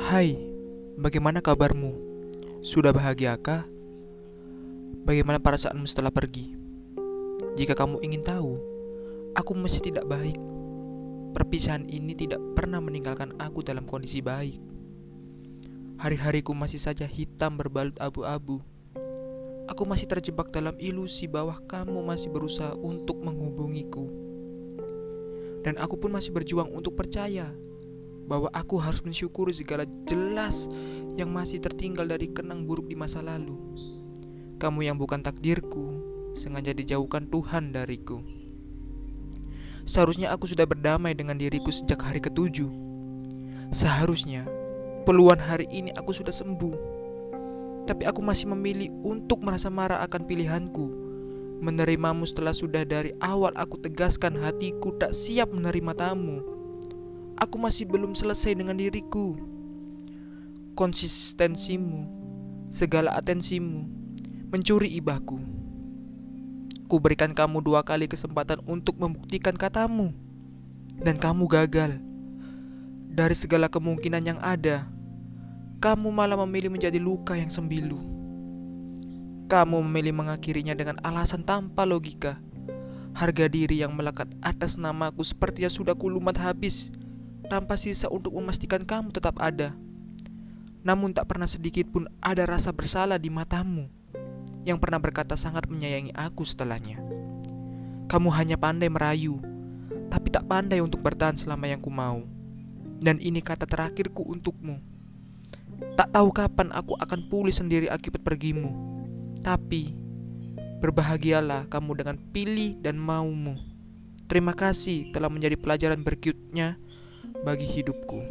Hai, bagaimana kabarmu? Sudah bahagiakah? Bagaimana perasaanmu setelah pergi? Jika kamu ingin tahu, aku masih tidak baik. Perpisahan ini tidak pernah meninggalkan aku dalam kondisi baik. Hari-hariku masih saja hitam berbalut abu-abu. Aku masih terjebak dalam ilusi bahwa kamu masih berusaha untuk menghubungiku. Dan aku pun masih berjuang untuk percaya bahwa aku harus mensyukuri segala jelas yang masih tertinggal dari kenang buruk di masa lalu. Kamu yang bukan takdirku, sengaja dijauhkan Tuhan dariku. Seharusnya aku sudah berdamai dengan diriku sejak hari ketujuh. Seharusnya peluang hari ini aku sudah sembuh. Tapi aku masih memilih untuk merasa marah akan pilihanku menerimamu setelah sudah dari awal aku tegaskan hatiku tak siap menerima tamu. Aku masih belum selesai dengan diriku. Konsistensimu, segala atensimu, mencuri ibahku. Ku berikan kamu dua kali kesempatan untuk membuktikan katamu, dan kamu gagal. Dari segala kemungkinan yang ada, kamu malah memilih menjadi luka yang sembilu. Kamu memilih mengakhirinya dengan alasan tanpa logika. Harga diri yang melekat atas namaku sepertinya sudah kulumat habis, tanpa sisa untuk memastikan kamu tetap ada. Namun tak pernah sedikit pun ada rasa bersalah di matamu yang pernah berkata sangat menyayangi aku setelahnya. Kamu hanya pandai merayu, tapi tak pandai untuk bertahan selama yang ku mau. Dan ini kata terakhirku untukmu. Tak tahu kapan aku akan pulih sendiri akibat pergimu. Tapi berbahagialah kamu dengan pilih dan maumu. Terima kasih telah menjadi pelajaran berikutnya bagi hidupku.